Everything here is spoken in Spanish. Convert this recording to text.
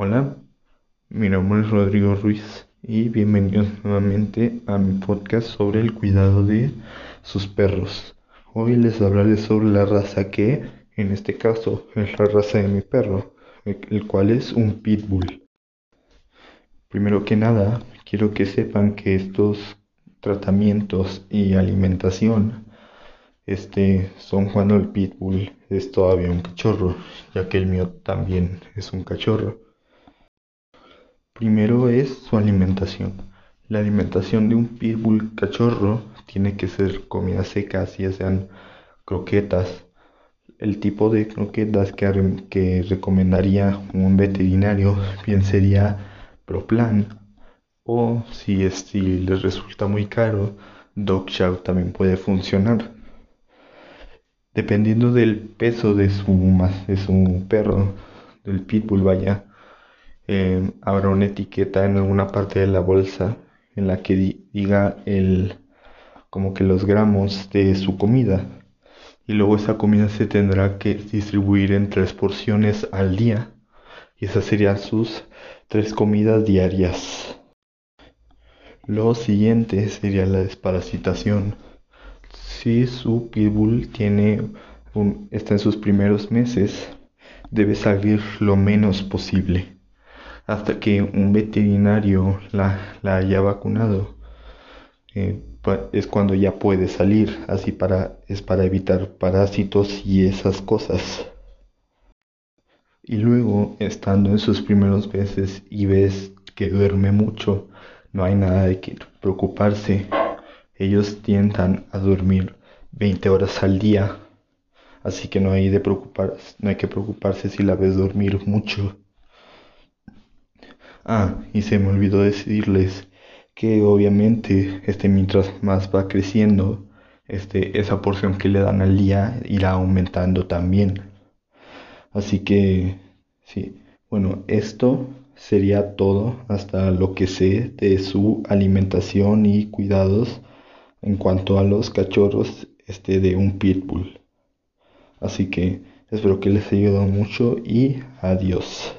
Hola, mi nombre es Rodrigo Ruiz y bienvenidos nuevamente a mi podcast sobre el cuidado de sus perros. Hoy les hablaré sobre la raza que, en este caso, es la raza de mi perro, el cual es un pitbull. Primero que nada, quiero que sepan que estos tratamientos y alimentación este, son cuando el pitbull es todavía un cachorro, ya que el mío también es un cachorro. Primero es su alimentación. La alimentación de un pitbull cachorro tiene que ser comida seca, ya sean croquetas. El tipo de croquetas que, que recomendaría un veterinario bien sería Proplan o si, es, si les resulta muy caro, Dog Chow también puede funcionar. Dependiendo del peso de su, de su perro, del pitbull, vaya, eh, habrá una etiqueta en alguna parte de la bolsa en la que diga el, como que los gramos de su comida. Y luego esa comida se tendrá que distribuir en tres porciones al día. Y esas serían sus tres comidas diarias. Lo siguiente sería la desparasitación si su pitbull tiene un, está en sus primeros meses, debe salir lo menos posible hasta que un veterinario la, haya vacunado. Eh, es cuando ya puede salir, así para, es para evitar parásitos y esas cosas. Y luego, estando en sus primeros meses y ves que duerme mucho, no hay nada de que preocuparse ellos tiendan a dormir 20 horas al día, así que no hay, de preocupar, no hay que preocuparse si la ves dormir mucho. Ah, y se me olvidó decirles que obviamente este mientras más va creciendo, este, esa porción que le dan al día irá aumentando también. Así que, sí, bueno, esto sería todo hasta lo que sé de su alimentación y cuidados en cuanto a los cachorros este de un pitbull. Así que espero que les haya ayudado mucho y adiós.